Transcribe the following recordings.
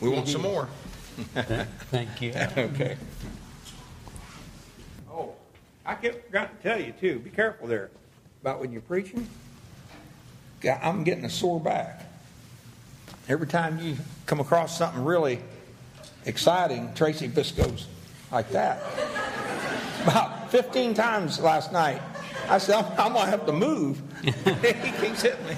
We want some more. Thank you. Okay. Oh, I kept, forgot to tell you too, be careful there about when you're preaching. I'm getting a sore back. Every time you come across something really exciting, Tracy just goes like that. About 15 times last night. I said, I'm, I'm going to have to move. he keeps hitting me.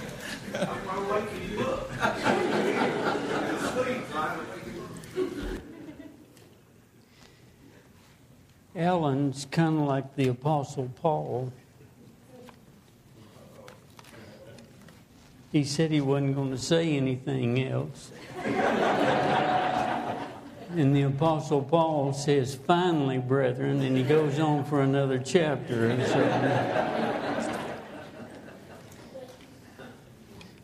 Alan's kind of like the Apostle Paul. He said he wasn't going to say anything else. and the Apostle Paul says, Finally, brethren, and he goes on for another chapter. So,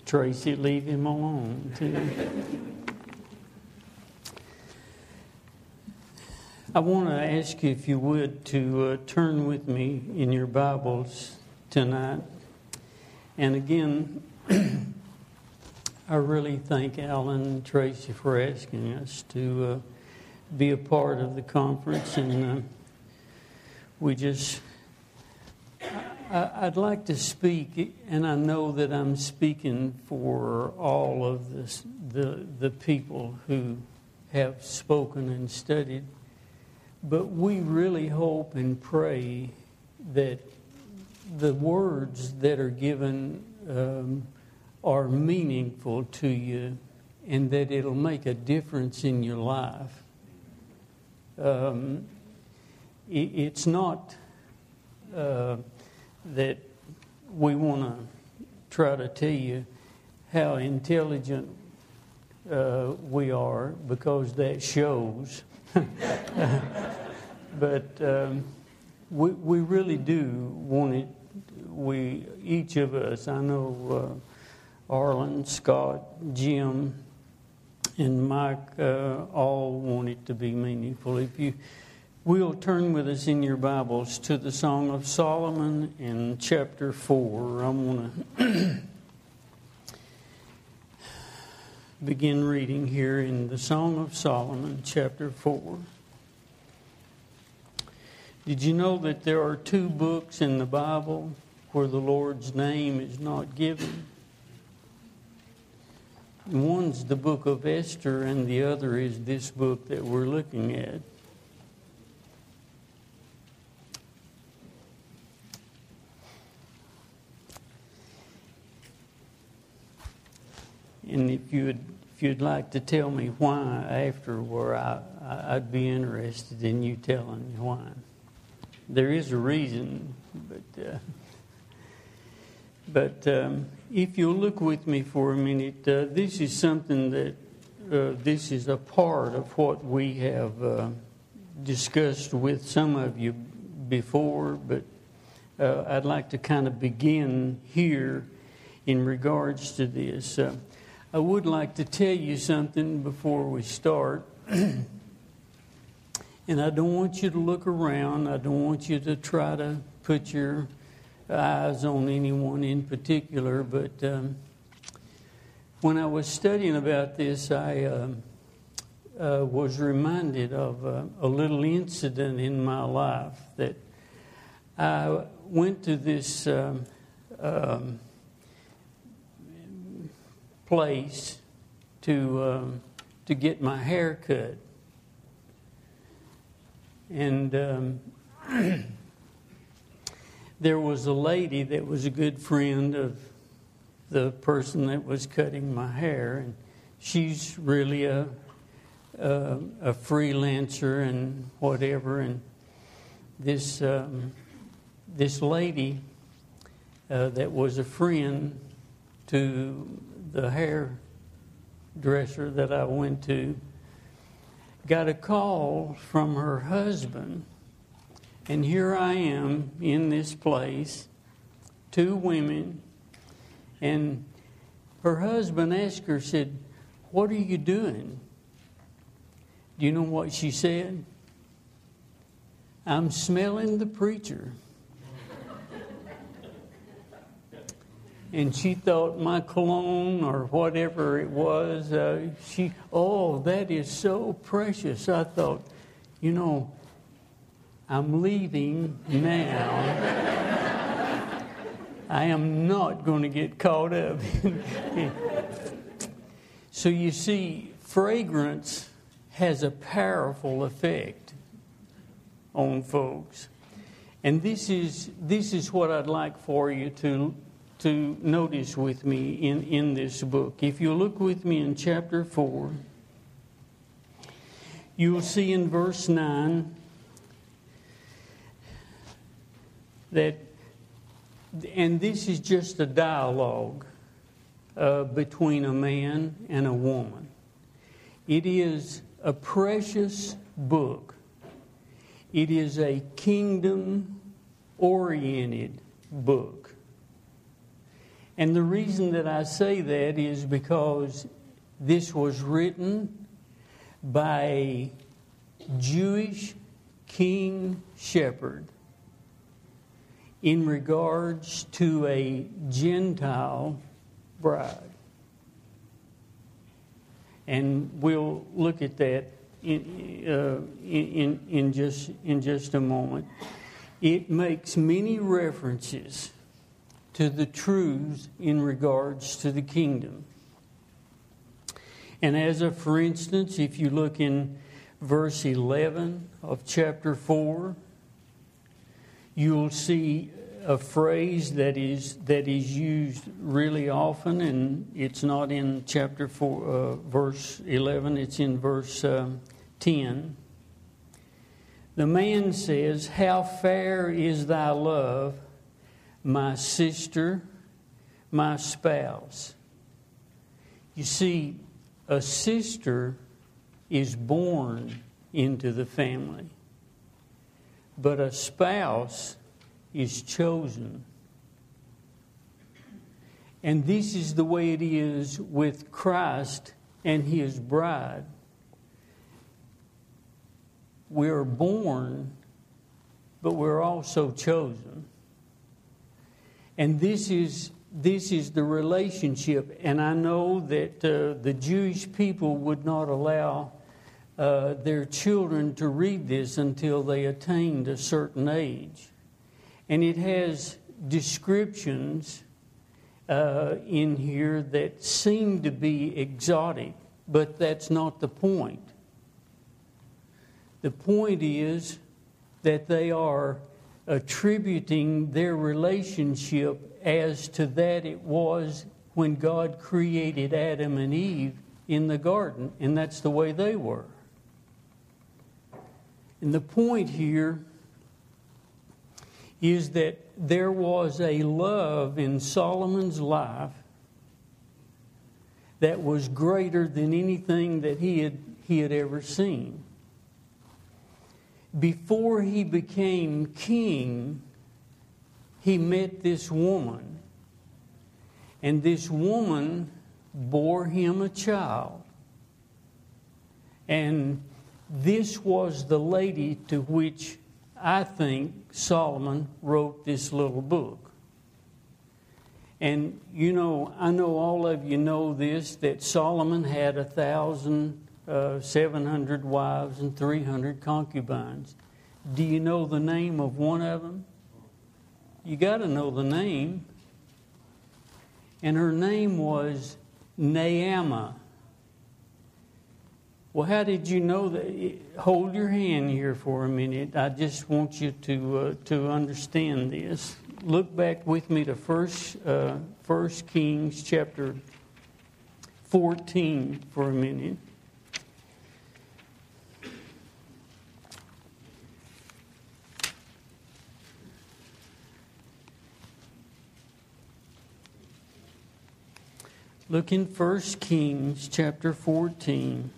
Tracy, leave him alone, too. I want to ask you, if you would, to uh, turn with me in your Bibles tonight. And again, I really thank Alan and Tracy for asking us to uh, be a part of the conference. And uh, we just, I, would like to speak, and I know that I'm speaking for all of this, the, the people who have spoken and studied but we really hope and pray that the words that are given um, are meaningful to you and that it'll make a difference in your life. Um, it, it's not uh, that we want to try to tell you how intelligent uh, we are because that shows. but um, we, we really do want it. We each of us, I know uh, Arlen, Scott, Jim, and Mike, uh, all want it to be meaningful. If you will turn with us in your Bibles to the Song of Solomon in chapter four, I'm going to. Begin reading here in the Song of Solomon, chapter 4. Did you know that there are two books in the Bible where the Lord's name is not given? One's the book of Esther, and the other is this book that we're looking at. And if you'd if you'd like to tell me why after, where I, I'd be interested in you telling me why. There is a reason, but uh, but um, if you'll look with me for a minute, uh, this is something that uh, this is a part of what we have uh, discussed with some of you before, but uh, I'd like to kind of begin here in regards to this. I would like to tell you something before we start. and I don't want you to look around. I don't want you to try to put your eyes on anyone in particular. But um, when I was studying about this, I uh, uh, was reminded of uh, a little incident in my life that I went to this. Um, um, place to um, to get my hair cut, and um, there was a lady that was a good friend of the person that was cutting my hair, and she's really a a, a freelancer and whatever, and this um, this lady uh, that was a friend to the hairdresser that I went to got a call from her husband, and here I am in this place, two women, and her husband asked her, said, What are you doing? Do you know what she said? I'm smelling the preacher. And she thought my cologne or whatever it was, uh, she, oh, that is so precious. I thought, you know, I'm leaving now. I am not going to get caught up. so you see, fragrance has a powerful effect on folks. And this is, this is what I'd like for you to, to notice with me in, in this book. If you look with me in chapter 4, you will see in verse 9 that, and this is just a dialogue uh, between a man and a woman. It is a precious book it is a kingdom oriented book. And the reason that I say that is because this was written by a Jewish king shepherd in regards to a Gentile bride. And we'll look at that in, uh, in, in, just, in just a moment. It makes many references to the truths in regards to the kingdom. And as a for instance, if you look in verse 11 of chapter 4, you'll see a phrase that is that is used really often, and it's not in chapter four, uh, verse eleven. It's in verse uh, ten. The man says, "How fair is thy love, my sister, my spouse." You see, a sister is born into the family, but a spouse is chosen. And this is the way it is with Christ and his bride. We are born, but we're also chosen. And this is, this is the relationship. And I know that uh, the Jewish people would not allow uh, their children to read this until they attained a certain age and it has descriptions uh, in here that seem to be exotic, but that's not the point. The point is that they are attributing their relationship as to that it was when God created Adam and Eve in the garden, and that's the way they were. And the point here is that there was a love in Solomon's life that was greater than anything that he had, he had ever seen. Before he became king, he met this woman, and this woman bore him a child. And this was the lady to which I think Solomon wrote this little book. And you know, I know all of you know this that Solomon had a thousand uh, seven hundred wives and three hundred concubines. Do you know the name of one of them? You got to know the name. And her name was Naamah. Well, how did you know that? Hold your hand here for a minute. I just want you to uh, to understand this. Look back with me to First uh, First Kings chapter fourteen for a minute. Look in First Kings chapter 14.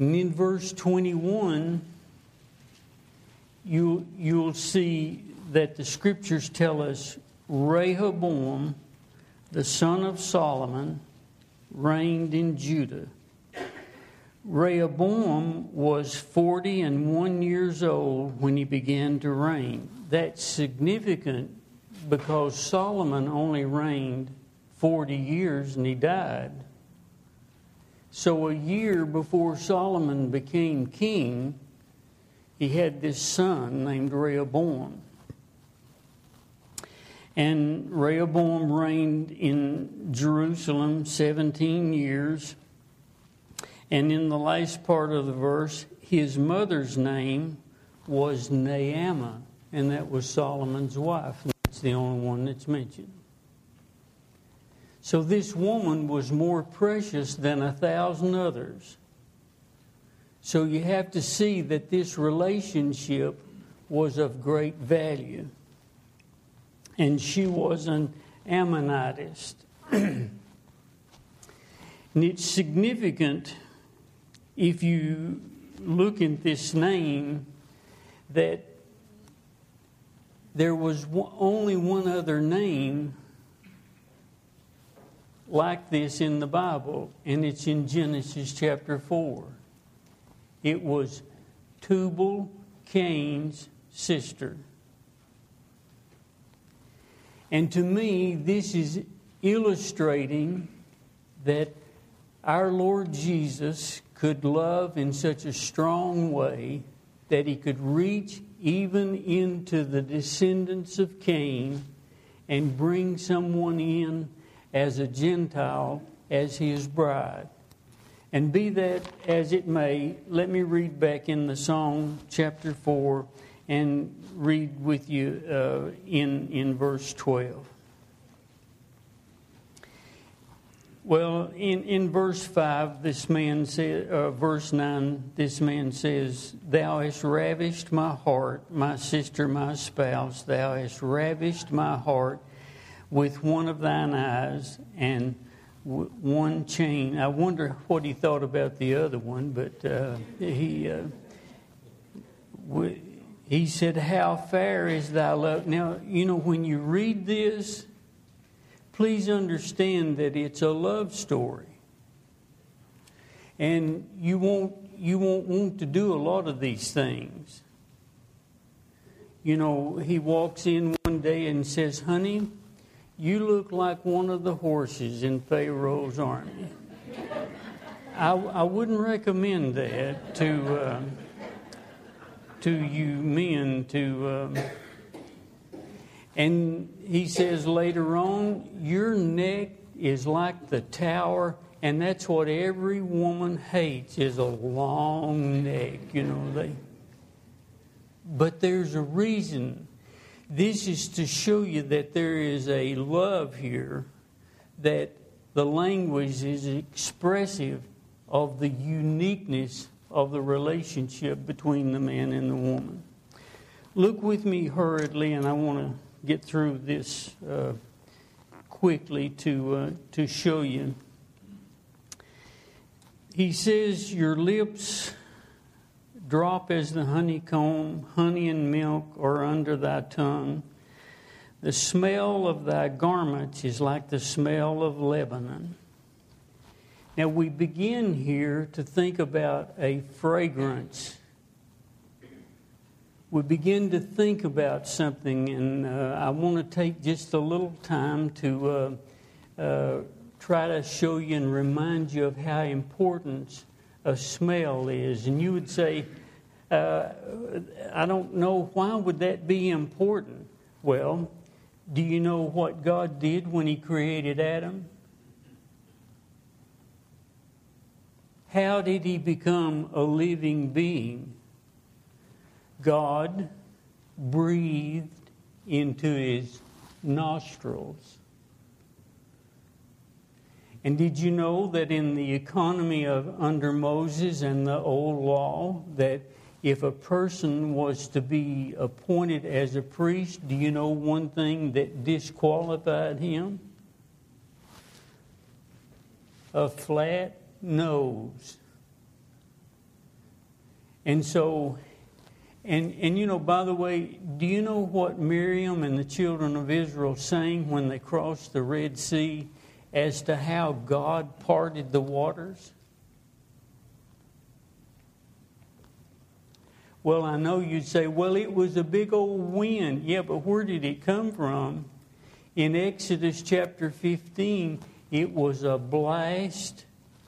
And in verse 21, you, you'll see that the scriptures tell us Rehoboam, the son of Solomon, reigned in Judah. Rehoboam was 40 and 1 years old when he began to reign. That's significant because Solomon only reigned 40 years and he died. So, a year before Solomon became king, he had this son named Rehoboam. And Rehoboam reigned in Jerusalem 17 years. And in the last part of the verse, his mother's name was Naamah, and that was Solomon's wife. That's the only one that's mentioned. So this woman was more precious than a thousand others. So you have to see that this relationship was of great value and she was an Ammonitess. and it's significant if you look at this name that there was only one other name like this in the Bible, and it's in Genesis chapter 4. It was Tubal Cain's sister. And to me, this is illustrating that our Lord Jesus could love in such a strong way that he could reach even into the descendants of Cain and bring someone in as a Gentile as his bride. And be that as it may, let me read back in the Song, chapter 4, and read with you uh, in, in verse 12. Well, in, in verse 5, this man says, uh, verse 9, this man says, Thou hast ravished my heart, my sister, my spouse. Thou hast ravished my heart with one of thine eyes and w- one chain. I wonder what he thought about the other one, but uh, he. Uh, w- he said, How fair is thy love. Now, you know, when you read this, please understand that it's a love story. And you won't, you won't want to do a lot of these things. You know, he walks in one day and says, Honey, you look like one of the horses in Pharaoh's army. I, I wouldn't recommend that to. Uh, to you men to. Um, and he says later on, your neck is like the tower, and that's what every woman hates is a long neck. You know they. But there's a reason. This is to show you that there is a love here, that the language is expressive of the uniqueness of the relationship between the man and the woman. Look with me hurriedly, and I want to get through this uh, quickly to, uh, to show you. He says, Your lips drop as the honeycomb, honey and milk are under thy tongue. The smell of thy garments is like the smell of Lebanon. Now we begin here to think about a fragrance. We begin to think about something, and uh, I want to take just a little time to uh, uh, try to show you and remind you of how important a smell is. And you would say, uh, I don't know, why would that be important? Well, do you know what God did when He created Adam? How did he become a living being? God breathed into his nostrils. And did you know that in the economy of under Moses and the old law that if a person was to be appointed as a priest, do you know one thing that disqualified him? A flat nose. And so, and, and you know, by the way, do you know what Miriam and the children of Israel sang when they crossed the Red Sea as to how God parted the waters? Well, I know you'd say, well, it was a big old wind. Yeah, but where did it come from? In Exodus chapter 15, it was a blast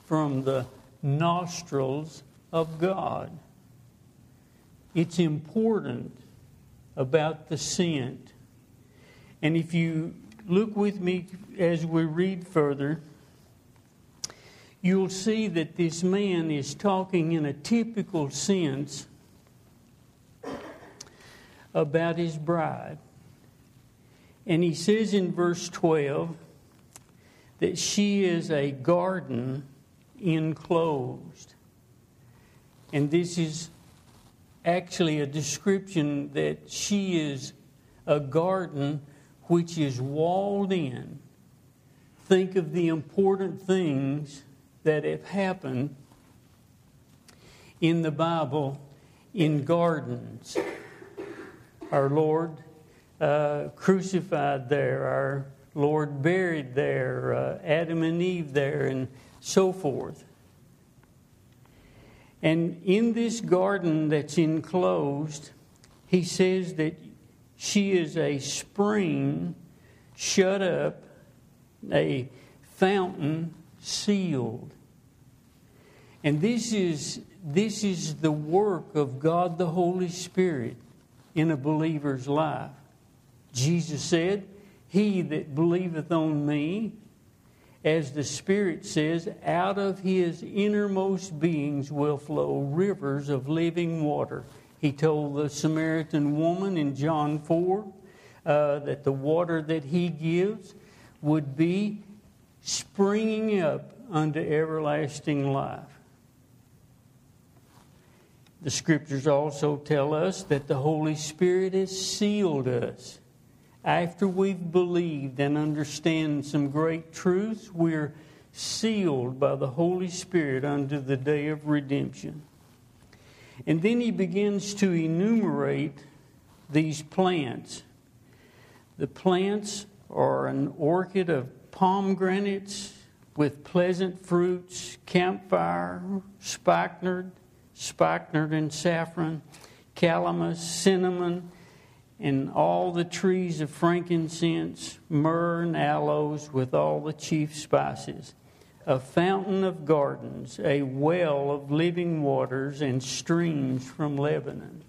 from the nostrils of God. It's important about the scent. And if you look with me as we read further, you'll see that this man is talking in a typical sense about his bride. And he says in verse 12 that she is a garden enclosed. And this is actually a description that she is a garden which is walled in. Think of the important things that have happened in the Bible in gardens. Our Lord uh, crucified there, our Lord buried there, uh, Adam and Eve there, and so forth. And in this garden that's enclosed, he says that she is a spring shut up, a fountain sealed. And this is, this is the work of God the Holy Spirit in a believer's life. Jesus said, He that believeth on me, as the Spirit says, out of his innermost beings will flow rivers of living water. He told the Samaritan woman in John 4 uh, that the water that he gives would be springing up unto everlasting life. The scriptures also tell us that the Holy Spirit has sealed us after we've believed and understand some great truths, we're sealed by the Holy Spirit unto the day of redemption. And then he begins to enumerate these plants. The plants are an orchid of pomegranates with pleasant fruits, camphire, spikenard, spikenard and saffron, calamus, cinnamon, and all the trees of frankincense, myrrh, and aloes with all the chief spices, a fountain of gardens, a well of living waters, and streams from Lebanon.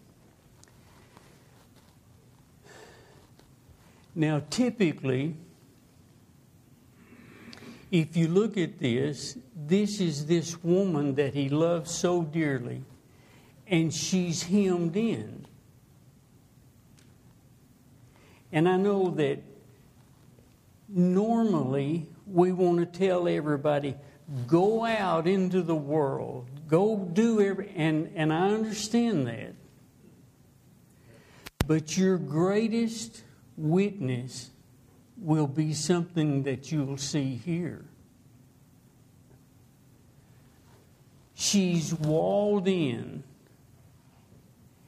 Now, typically, if you look at this, this is this woman that he loves so dearly, and she's hemmed in. And I know that normally we want to tell everybody, go out into the world, go do every, and, and I understand that. But your greatest witness will be something that you'll see here. She's walled in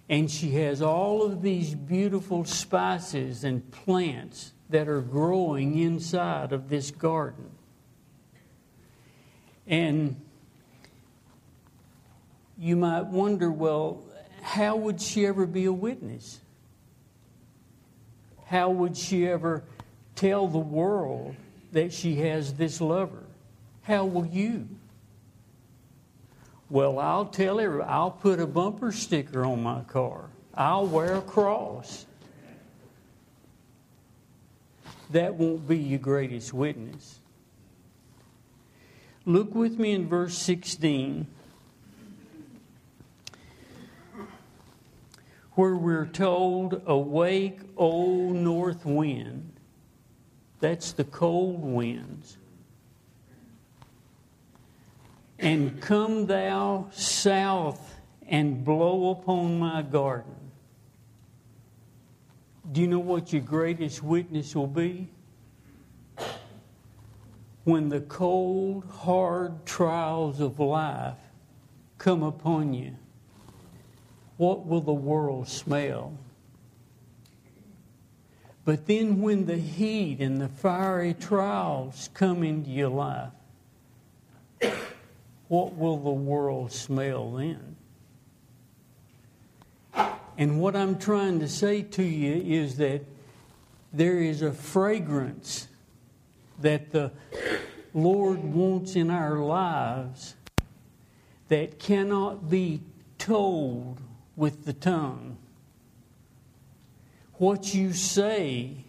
and she has all of these beautiful spices and plants that are growing inside of this garden. And you might wonder well, how would she ever be a witness? How would she ever tell the world that she has this lover? How will you? Well, I'll tell everybody, I'll put a bumper sticker on my car. I'll wear a cross. That won't be your greatest witness. Look with me in verse 16, where we're told, Awake, O north wind. That's the cold winds and come thou south and blow upon my garden. Do you know what your greatest witness will be? When the cold, hard trials of life come upon you, what will the world smell? But then, when the heat and the fiery trials come into your life, what will the world smell then? And what I'm trying to say to you is that there is a fragrance that the Lord wants in our lives that cannot be told with the tongue. What you say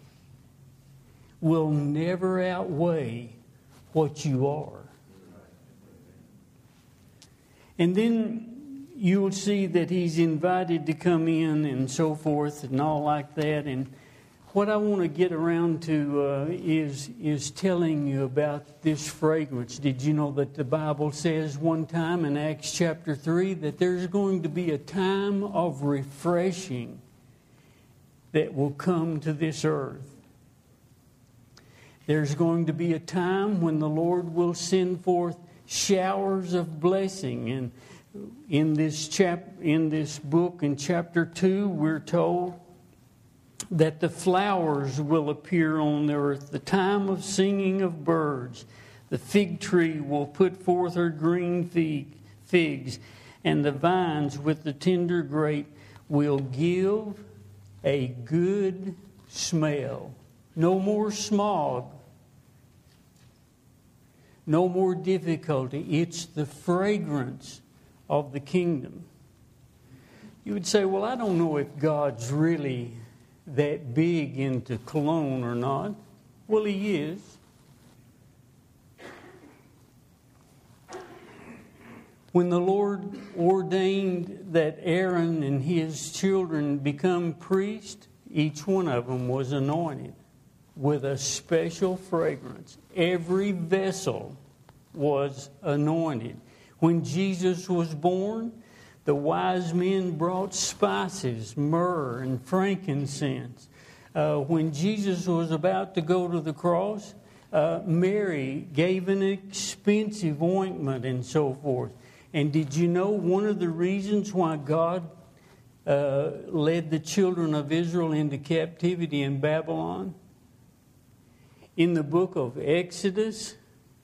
will never outweigh what you are. And then you will see that he's invited to come in and so forth and all like that. And what I want to get around to uh, is, is telling you about this fragrance. Did you know that the Bible says one time in Acts chapter 3 that there's going to be a time of refreshing that will come to this earth? There's going to be a time when the Lord will send forth showers of blessing. And in this, chap- in this book, in chapter 2, we're told that the flowers will appear on the earth, the time of singing of birds. The fig tree will put forth her green fig, figs, and the vines with the tender grape will give a good smell. No more smog, no more difficulty. It's the fragrance of the kingdom. You would say, Well, I don't know if God's really that big into cologne or not. Well, He is. When the Lord ordained that Aaron and his children become priests, each one of them was anointed with a special fragrance. Every vessel was anointed. When Jesus was born, the wise men brought spices, myrrh, and frankincense. Uh, when Jesus was about to go to the cross, uh, Mary gave an expensive ointment and so forth. And did you know one of the reasons why God uh, led the children of Israel into captivity in Babylon? In the book of Exodus,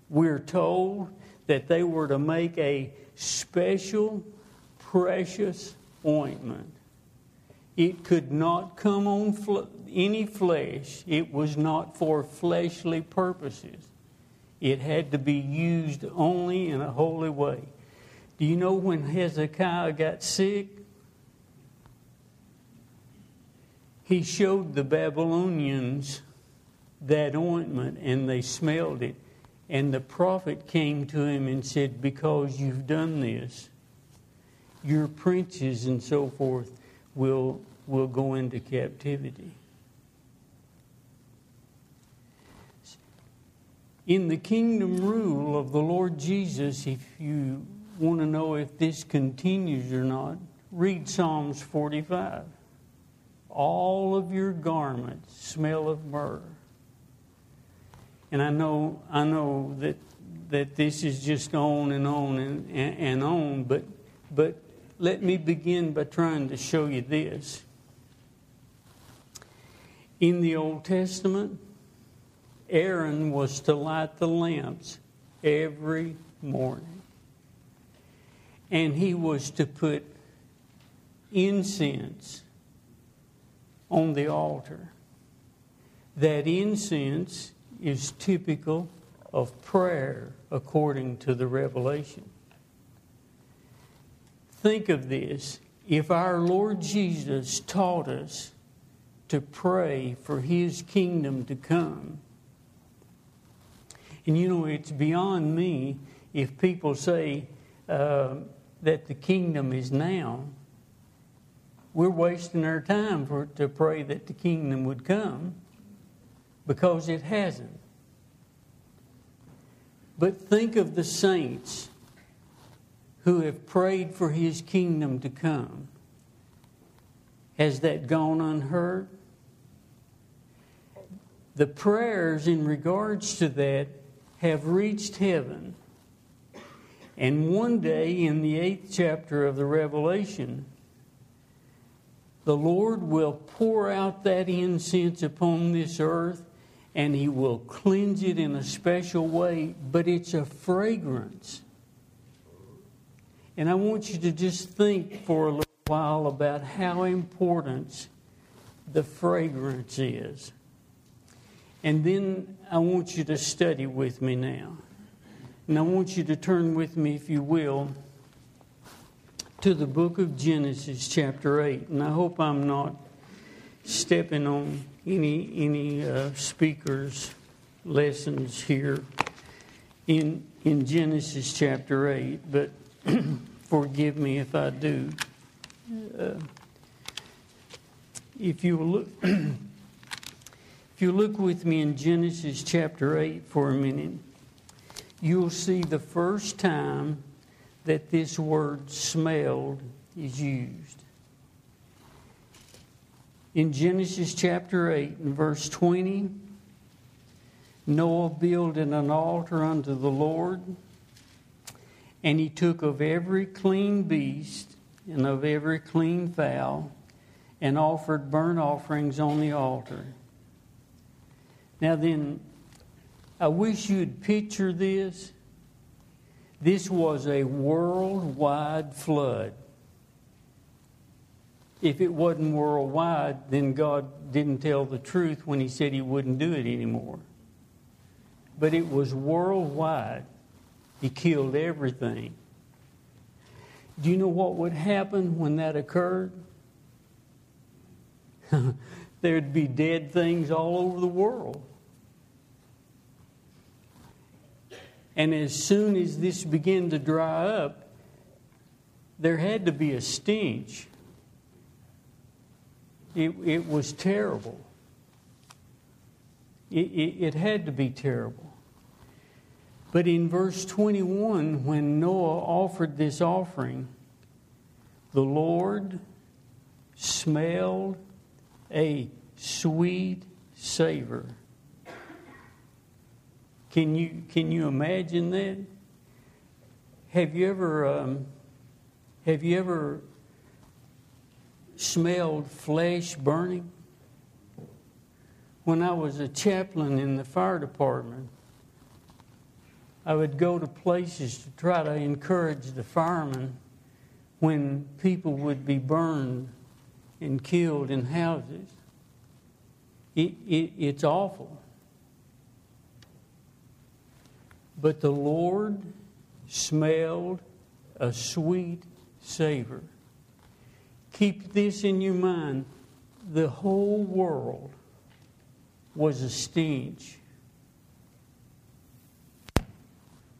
we're told that they were to make a special, precious ointment. It could not come on fl- any flesh, it was not for fleshly purposes. It had to be used only in a holy way. Do you know when Hezekiah got sick? He showed the Babylonians that ointment and they smelled it. And the prophet came to him and said, Because you've done this, your princes and so forth will, will go into captivity. In the kingdom rule of the Lord Jesus, if you want to know if this continues or not, read Psalms 45. All of your garments smell of myrrh. And I know, I know that, that this is just on and on and, and, and on, but, but let me begin by trying to show you this. In the Old Testament, Aaron was to light the lamps every morning. And he was to put incense on the altar. That incense is typical of prayer according to the revelation. Think of this. If our Lord Jesus taught us to pray for his kingdom to come, and you know, it's beyond me if people say uh, that the kingdom is now. We're wasting our time for, to pray that the kingdom would come because it hasn't. But think of the saints who have prayed for his kingdom to come. Has that gone unheard? The prayers in regards to that have reached heaven. And one day in the eighth chapter of the Revelation, the Lord will pour out that incense upon this earth and He will cleanse it in a special way, but it's a fragrance. And I want you to just think for a little while about how important the fragrance is. And then I want you to study with me now. And I want you to turn with me, if you will, to the book of Genesis, chapter 8. And I hope I'm not stepping on any, any uh, speakers' lessons here in, in Genesis chapter 8, but forgive me if I do. Uh, if you look, if you look with me in Genesis chapter 8 for a minute, you'll see the first time that this word smelled is used. In Genesis chapter 8 and verse 20, Noah builded an altar unto the Lord, and he took of every clean beast and of every clean fowl and offered burnt offerings on the altar. Now then, I wish you'd picture this. This was a worldwide flood. If it wasn't worldwide, then God didn't tell the truth when He said He wouldn't do it anymore. But it was worldwide. He killed everything. Do you know what would happen when that occurred? There'd be dead things all over the world. And as soon as this began to dry up, there had to be a stench. It, it was terrible. It, it, it had to be terrible. But in verse 21, when Noah offered this offering, the Lord smelled a sweet savor. Can you, can you imagine that? Have you ever, um, have you ever smelled flesh burning? When I was a chaplain in the fire department, I would go to places to try to encourage the firemen when people would be burned and killed in houses. It, it, it's awful. But the Lord smelled a sweet savor. Keep this in your mind. The whole world was a stench.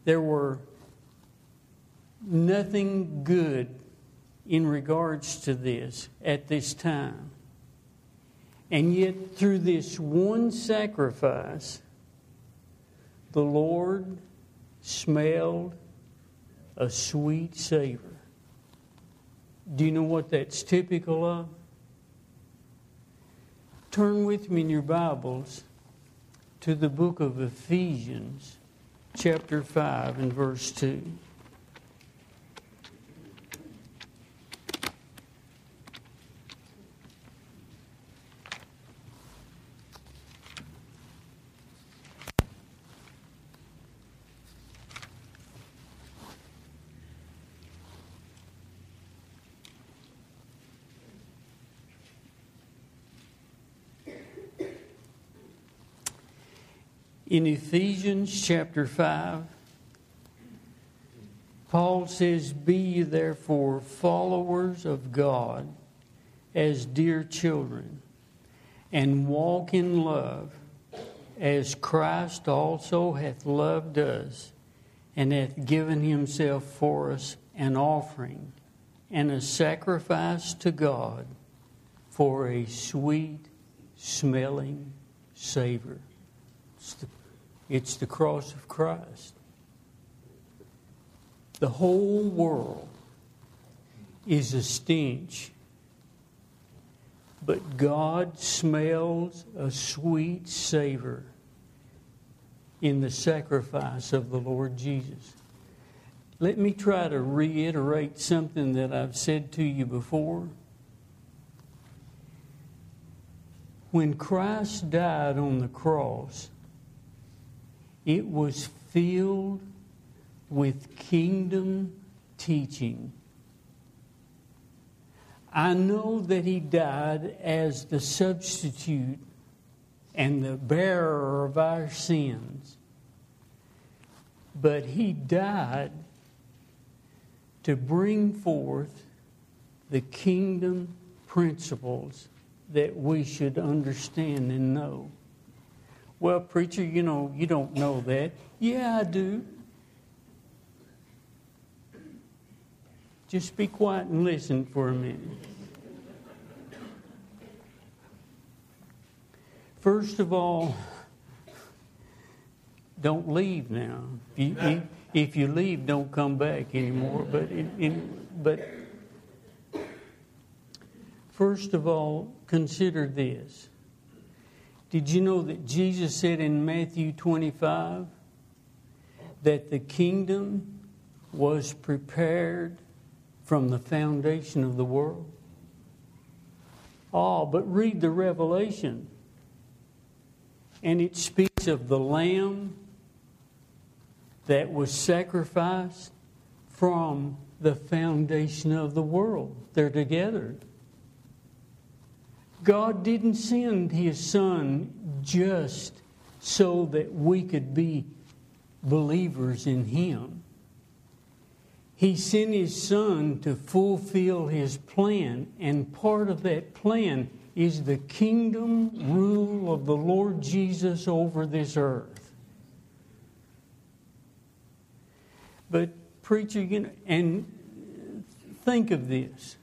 There were nothing good in regards to this at this time. And yet, through this one sacrifice, the Lord smelled a sweet savor. Do you know what that's typical of? Turn with me in your Bibles to the book of Ephesians, chapter 5, and verse 2. In Ephesians chapter 5, Paul says, Be ye therefore followers of God as dear children, and walk in love, as Christ also hath loved us, and hath given himself for us an offering and a sacrifice to God for a sweet smelling savor. It's the it's the cross of Christ. The whole world is a stench, but God smells a sweet savor in the sacrifice of the Lord Jesus. Let me try to reiterate something that I've said to you before. When Christ died on the cross, it was filled with kingdom teaching. I know that he died as the substitute and the bearer of our sins. But he died to bring forth the kingdom principles that we should understand and know. Well, preacher, you know, you don't know that. Yeah, I do. Just be quiet and listen for a minute. First of all, don't leave now. If you, if you leave, don't come back anymore. But, in, in, but first of all, consider this. Did you know that Jesus said in Matthew 25 that the kingdom was prepared from the foundation of the world? Oh, but read the Revelation. And it speaks of the Lamb that was sacrificed from the foundation of the world. They're together. God didn't send His Son just so that we could be believers in Him. He sent His Son to fulfill His plan, and part of that plan is the kingdom rule of the Lord Jesus over this earth. But, preacher, you know, and think of this.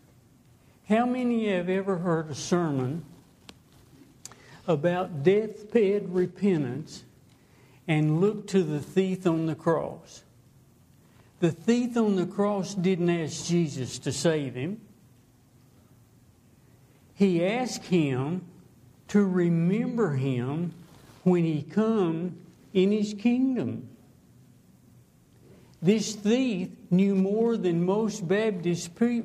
How many have ever heard a sermon about deathbed repentance and looked to the thief on the cross? The thief on the cross didn't ask Jesus to save him. He asked him to remember him when he come in his kingdom. This thief knew more than most Baptist pre-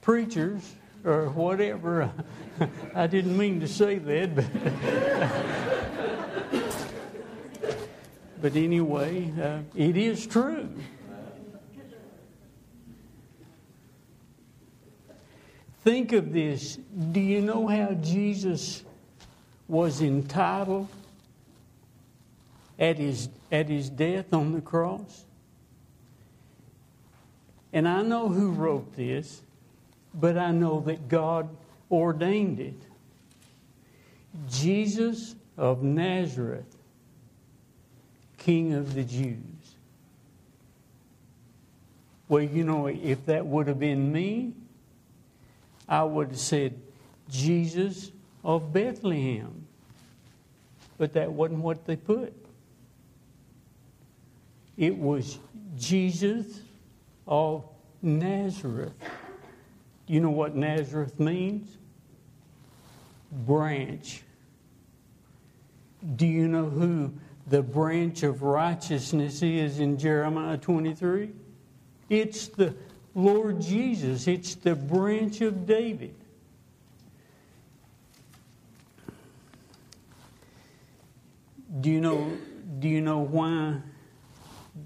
preachers or whatever. I didn't mean to say that, but, but anyway, uh, it is true. Think of this. Do you know how Jesus was entitled at his, at his death on the cross? And I know who wrote this, but I know that God ordained it. Jesus of Nazareth, King of the Jews. Well, you know, if that would have been me, I would have said Jesus of Bethlehem. But that wasn't what they put. It was Jesus of Nazareth. You know what Nazareth means? Branch. Do you know who the branch of righteousness is in Jeremiah 23? It's the Lord Jesus. It's the branch of David. Do you know, do you know why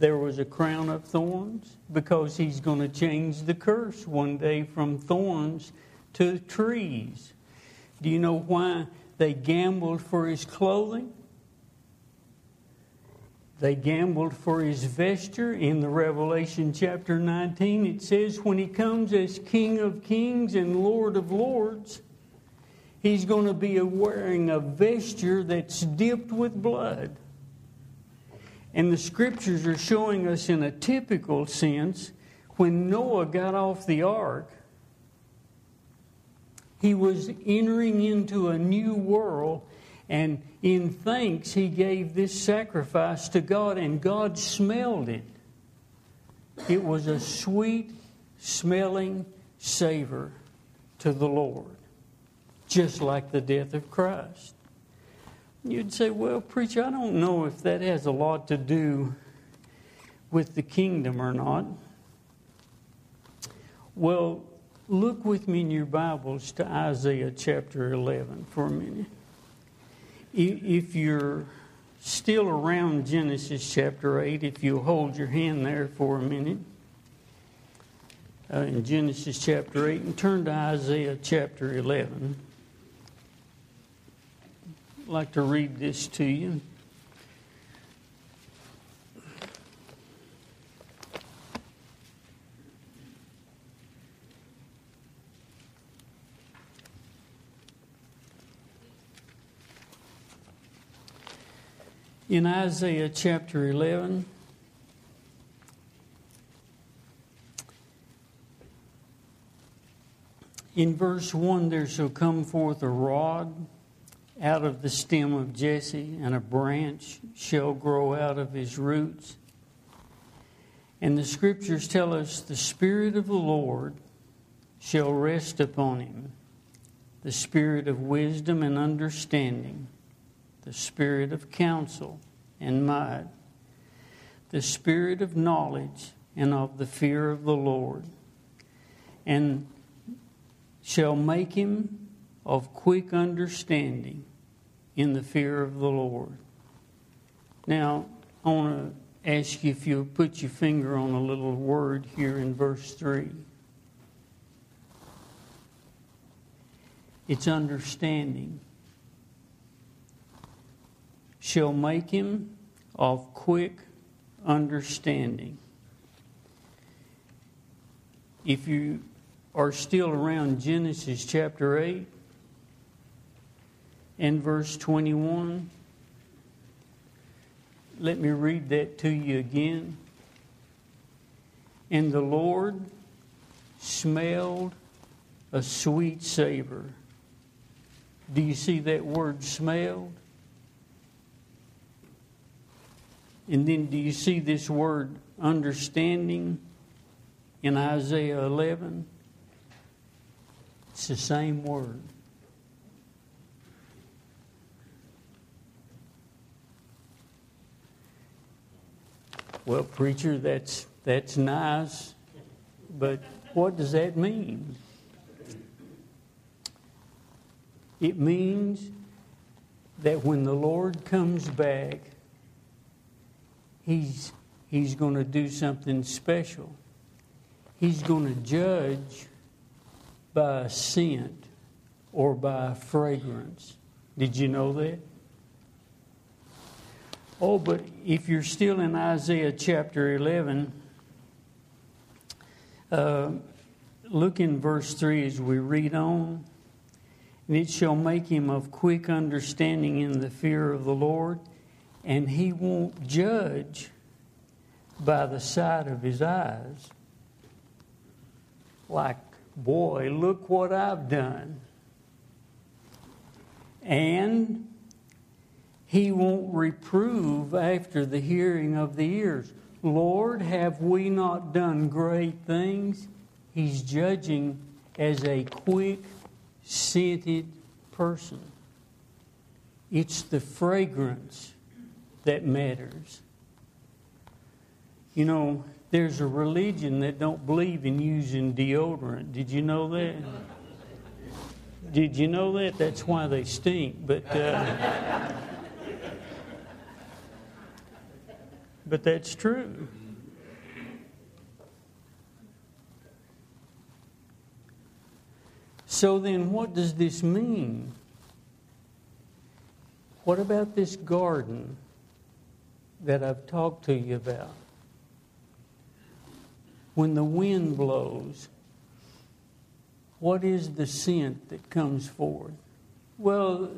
there was a crown of thorns? Because he's going to change the curse one day from thorns to trees. Do you know why they gambled for his clothing? They gambled for his vesture. In the Revelation chapter 19, it says, When he comes as King of kings and Lord of lords, he's going to be wearing a vesture that's dipped with blood. And the scriptures are showing us in a typical sense when Noah got off the ark, he was entering into a new world and in thanks, he gave this sacrifice to God, and God smelled it. It was a sweet smelling savor to the Lord, just like the death of Christ. You'd say, Well, preacher, I don't know if that has a lot to do with the kingdom or not. Well, look with me in your Bibles to Isaiah chapter 11 for a minute. If you're still around Genesis chapter 8, if you hold your hand there for a minute, uh, in Genesis chapter 8 and turn to Isaiah chapter 11. I'd like to read this to you. In Isaiah chapter 11, in verse 1, there shall come forth a rod out of the stem of Jesse, and a branch shall grow out of his roots. And the scriptures tell us the Spirit of the Lord shall rest upon him the Spirit of wisdom and understanding the spirit of counsel and might, the spirit of knowledge and of the fear of the Lord, and shall make him of quick understanding in the fear of the Lord. Now, I want to ask you if you'll put your finger on a little word here in verse 3. It's understanding shall make him of quick understanding. If you are still around Genesis chapter 8 and verse 21, let me read that to you again. And the Lord smelled a sweet savor. Do you see that word smelled? And then do you see this word understanding in Isaiah 11? It's the same word. Well, preacher, that's that's nice, but what does that mean? It means that when the Lord comes back, he's, he's going to do something special. He's going to judge by a scent or by a fragrance. Did you know that? Oh, but if you're still in Isaiah chapter 11, uh, look in verse 3 as we read on. And it shall make him of quick understanding in the fear of the Lord and he won't judge by the sight of his eyes. Like, boy, look what I've done. And he won't reprove after the hearing of the ears. Lord, have we not done great things? He's judging as a quick scented person. It's the fragrance that matters. You know, there's a religion that don't believe in using deodorant. Did you know that? Did you know that? That's why they stink. But uh, but that's true. So then, what does this mean? What about this garden? that I've talked to you about. When the wind blows, what is the scent that comes forth? Well,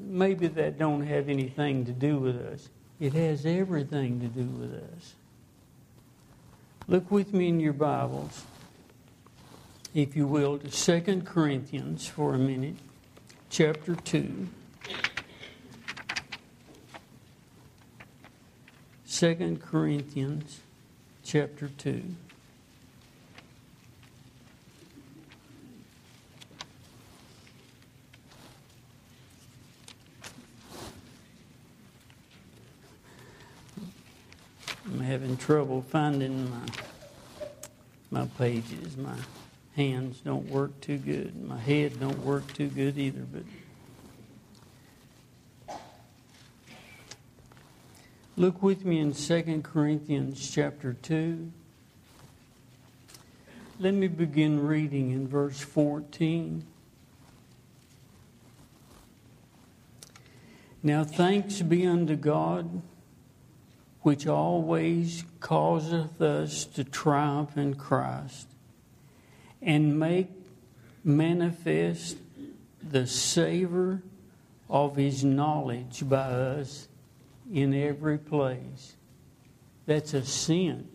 maybe that don't have anything to do with us. It has everything to do with us. Look with me in your Bibles, if you will, to 2 Corinthians for a minute, chapter 2. 2 Corinthians chapter 2. I'm having trouble finding my my pages. My hands don't work too good. My head don't work too good either, but Look with me in 2 Corinthians chapter 2. let me begin reading in verse 14. Now thanks be unto God, which always causeth us to triumph in Christ, and make manifest the savor of his knowledge by us in every place. That's a sin.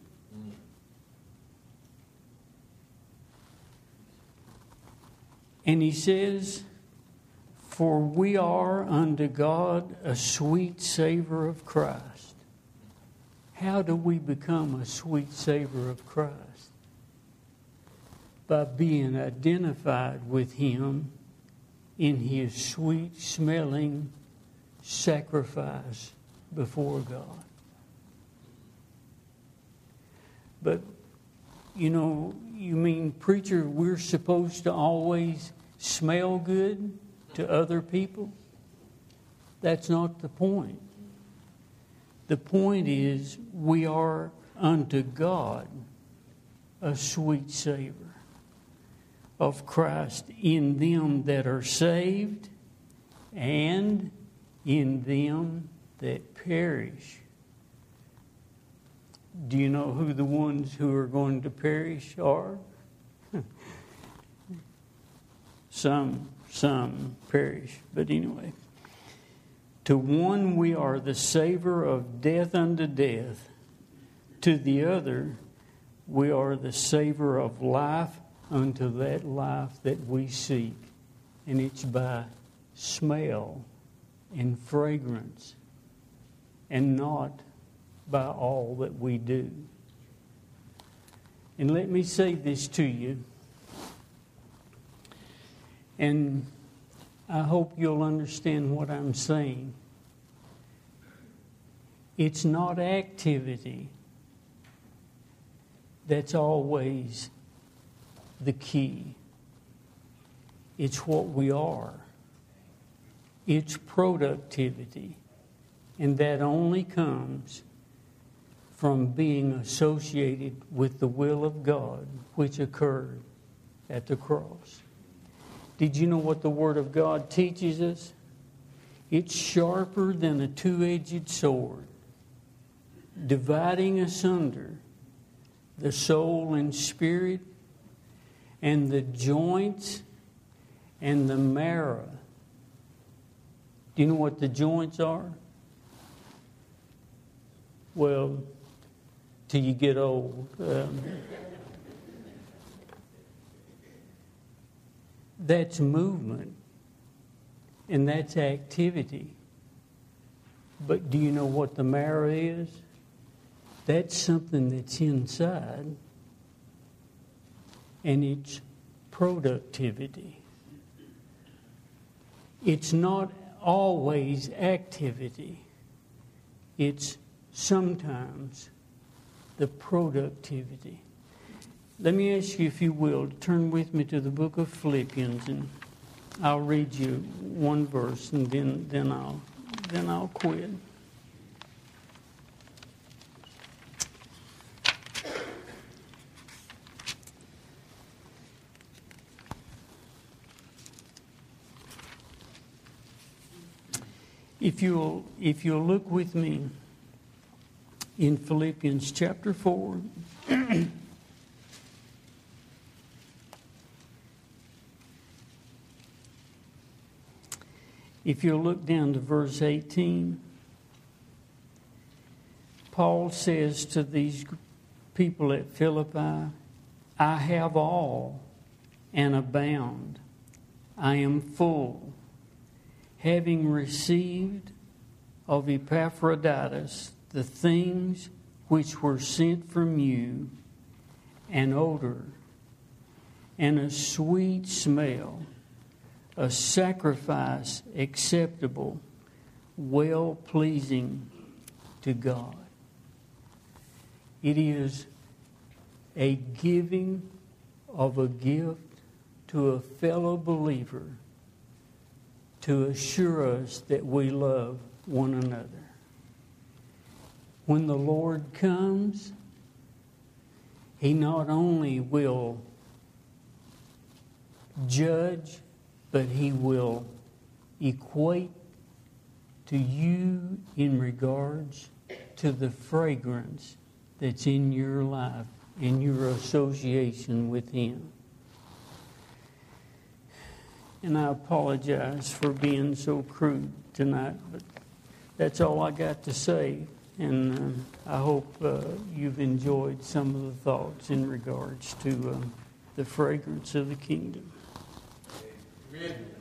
And he says, For we are unto God a sweet savor of Christ. How do we become a sweet savor of Christ? By being identified with him in his sweet smelling sacrifice before God. But, you know, you mean, preacher, we're supposed to always smell good to other people? That's not the point. The point is, we are unto God a sweet savor of Christ in them that are saved and in them that perish. Do you know who the ones who are going to perish are? some, some perish. But anyway, to one we are the savor of death unto death, to the other we are the savor of life unto that life that we seek. And it's by smell and fragrance and not by all that we do. And let me say this to you, and I hope you'll understand what I'm saying. It's not activity that's always the key. It's what we are. It's productivity. And that only comes from being associated with the will of God, which occurred at the cross. Did you know what the Word of God teaches us? It's sharper than a two edged sword, dividing asunder the soul and spirit, and the joints and the marrow. Do you know what the joints are? Well, till you get old. Um, that's movement and that's activity. But do you know what the marrow is? That's something that's inside, and it's productivity. It's not always activity, it's sometimes the productivity. Let me ask you, if you will, to turn with me to the book of Philippians, and I'll read you one verse, and then, then I'll then I'll quit. If you'll, if you'll look with me in Philippians chapter 4. if you'll look down to verse 18, Paul says to these people at Philippi, I have all and abound. I am full, having received of Epaphroditus the things which were sent from you an odor and a sweet smell, a sacrifice acceptable, well pleasing to God. It is a giving of a gift to a fellow believer to assure us that we love one another when the Lord comes, He not only will judge, but He will equate to you in regards to the fragrance that's in your life, in your association with Him. And I apologize for being so crude tonight, but that's all I got to say. And um, I hope uh, you've enjoyed some of the thoughts in regards to um, the fragrance of the kingdom. Amen.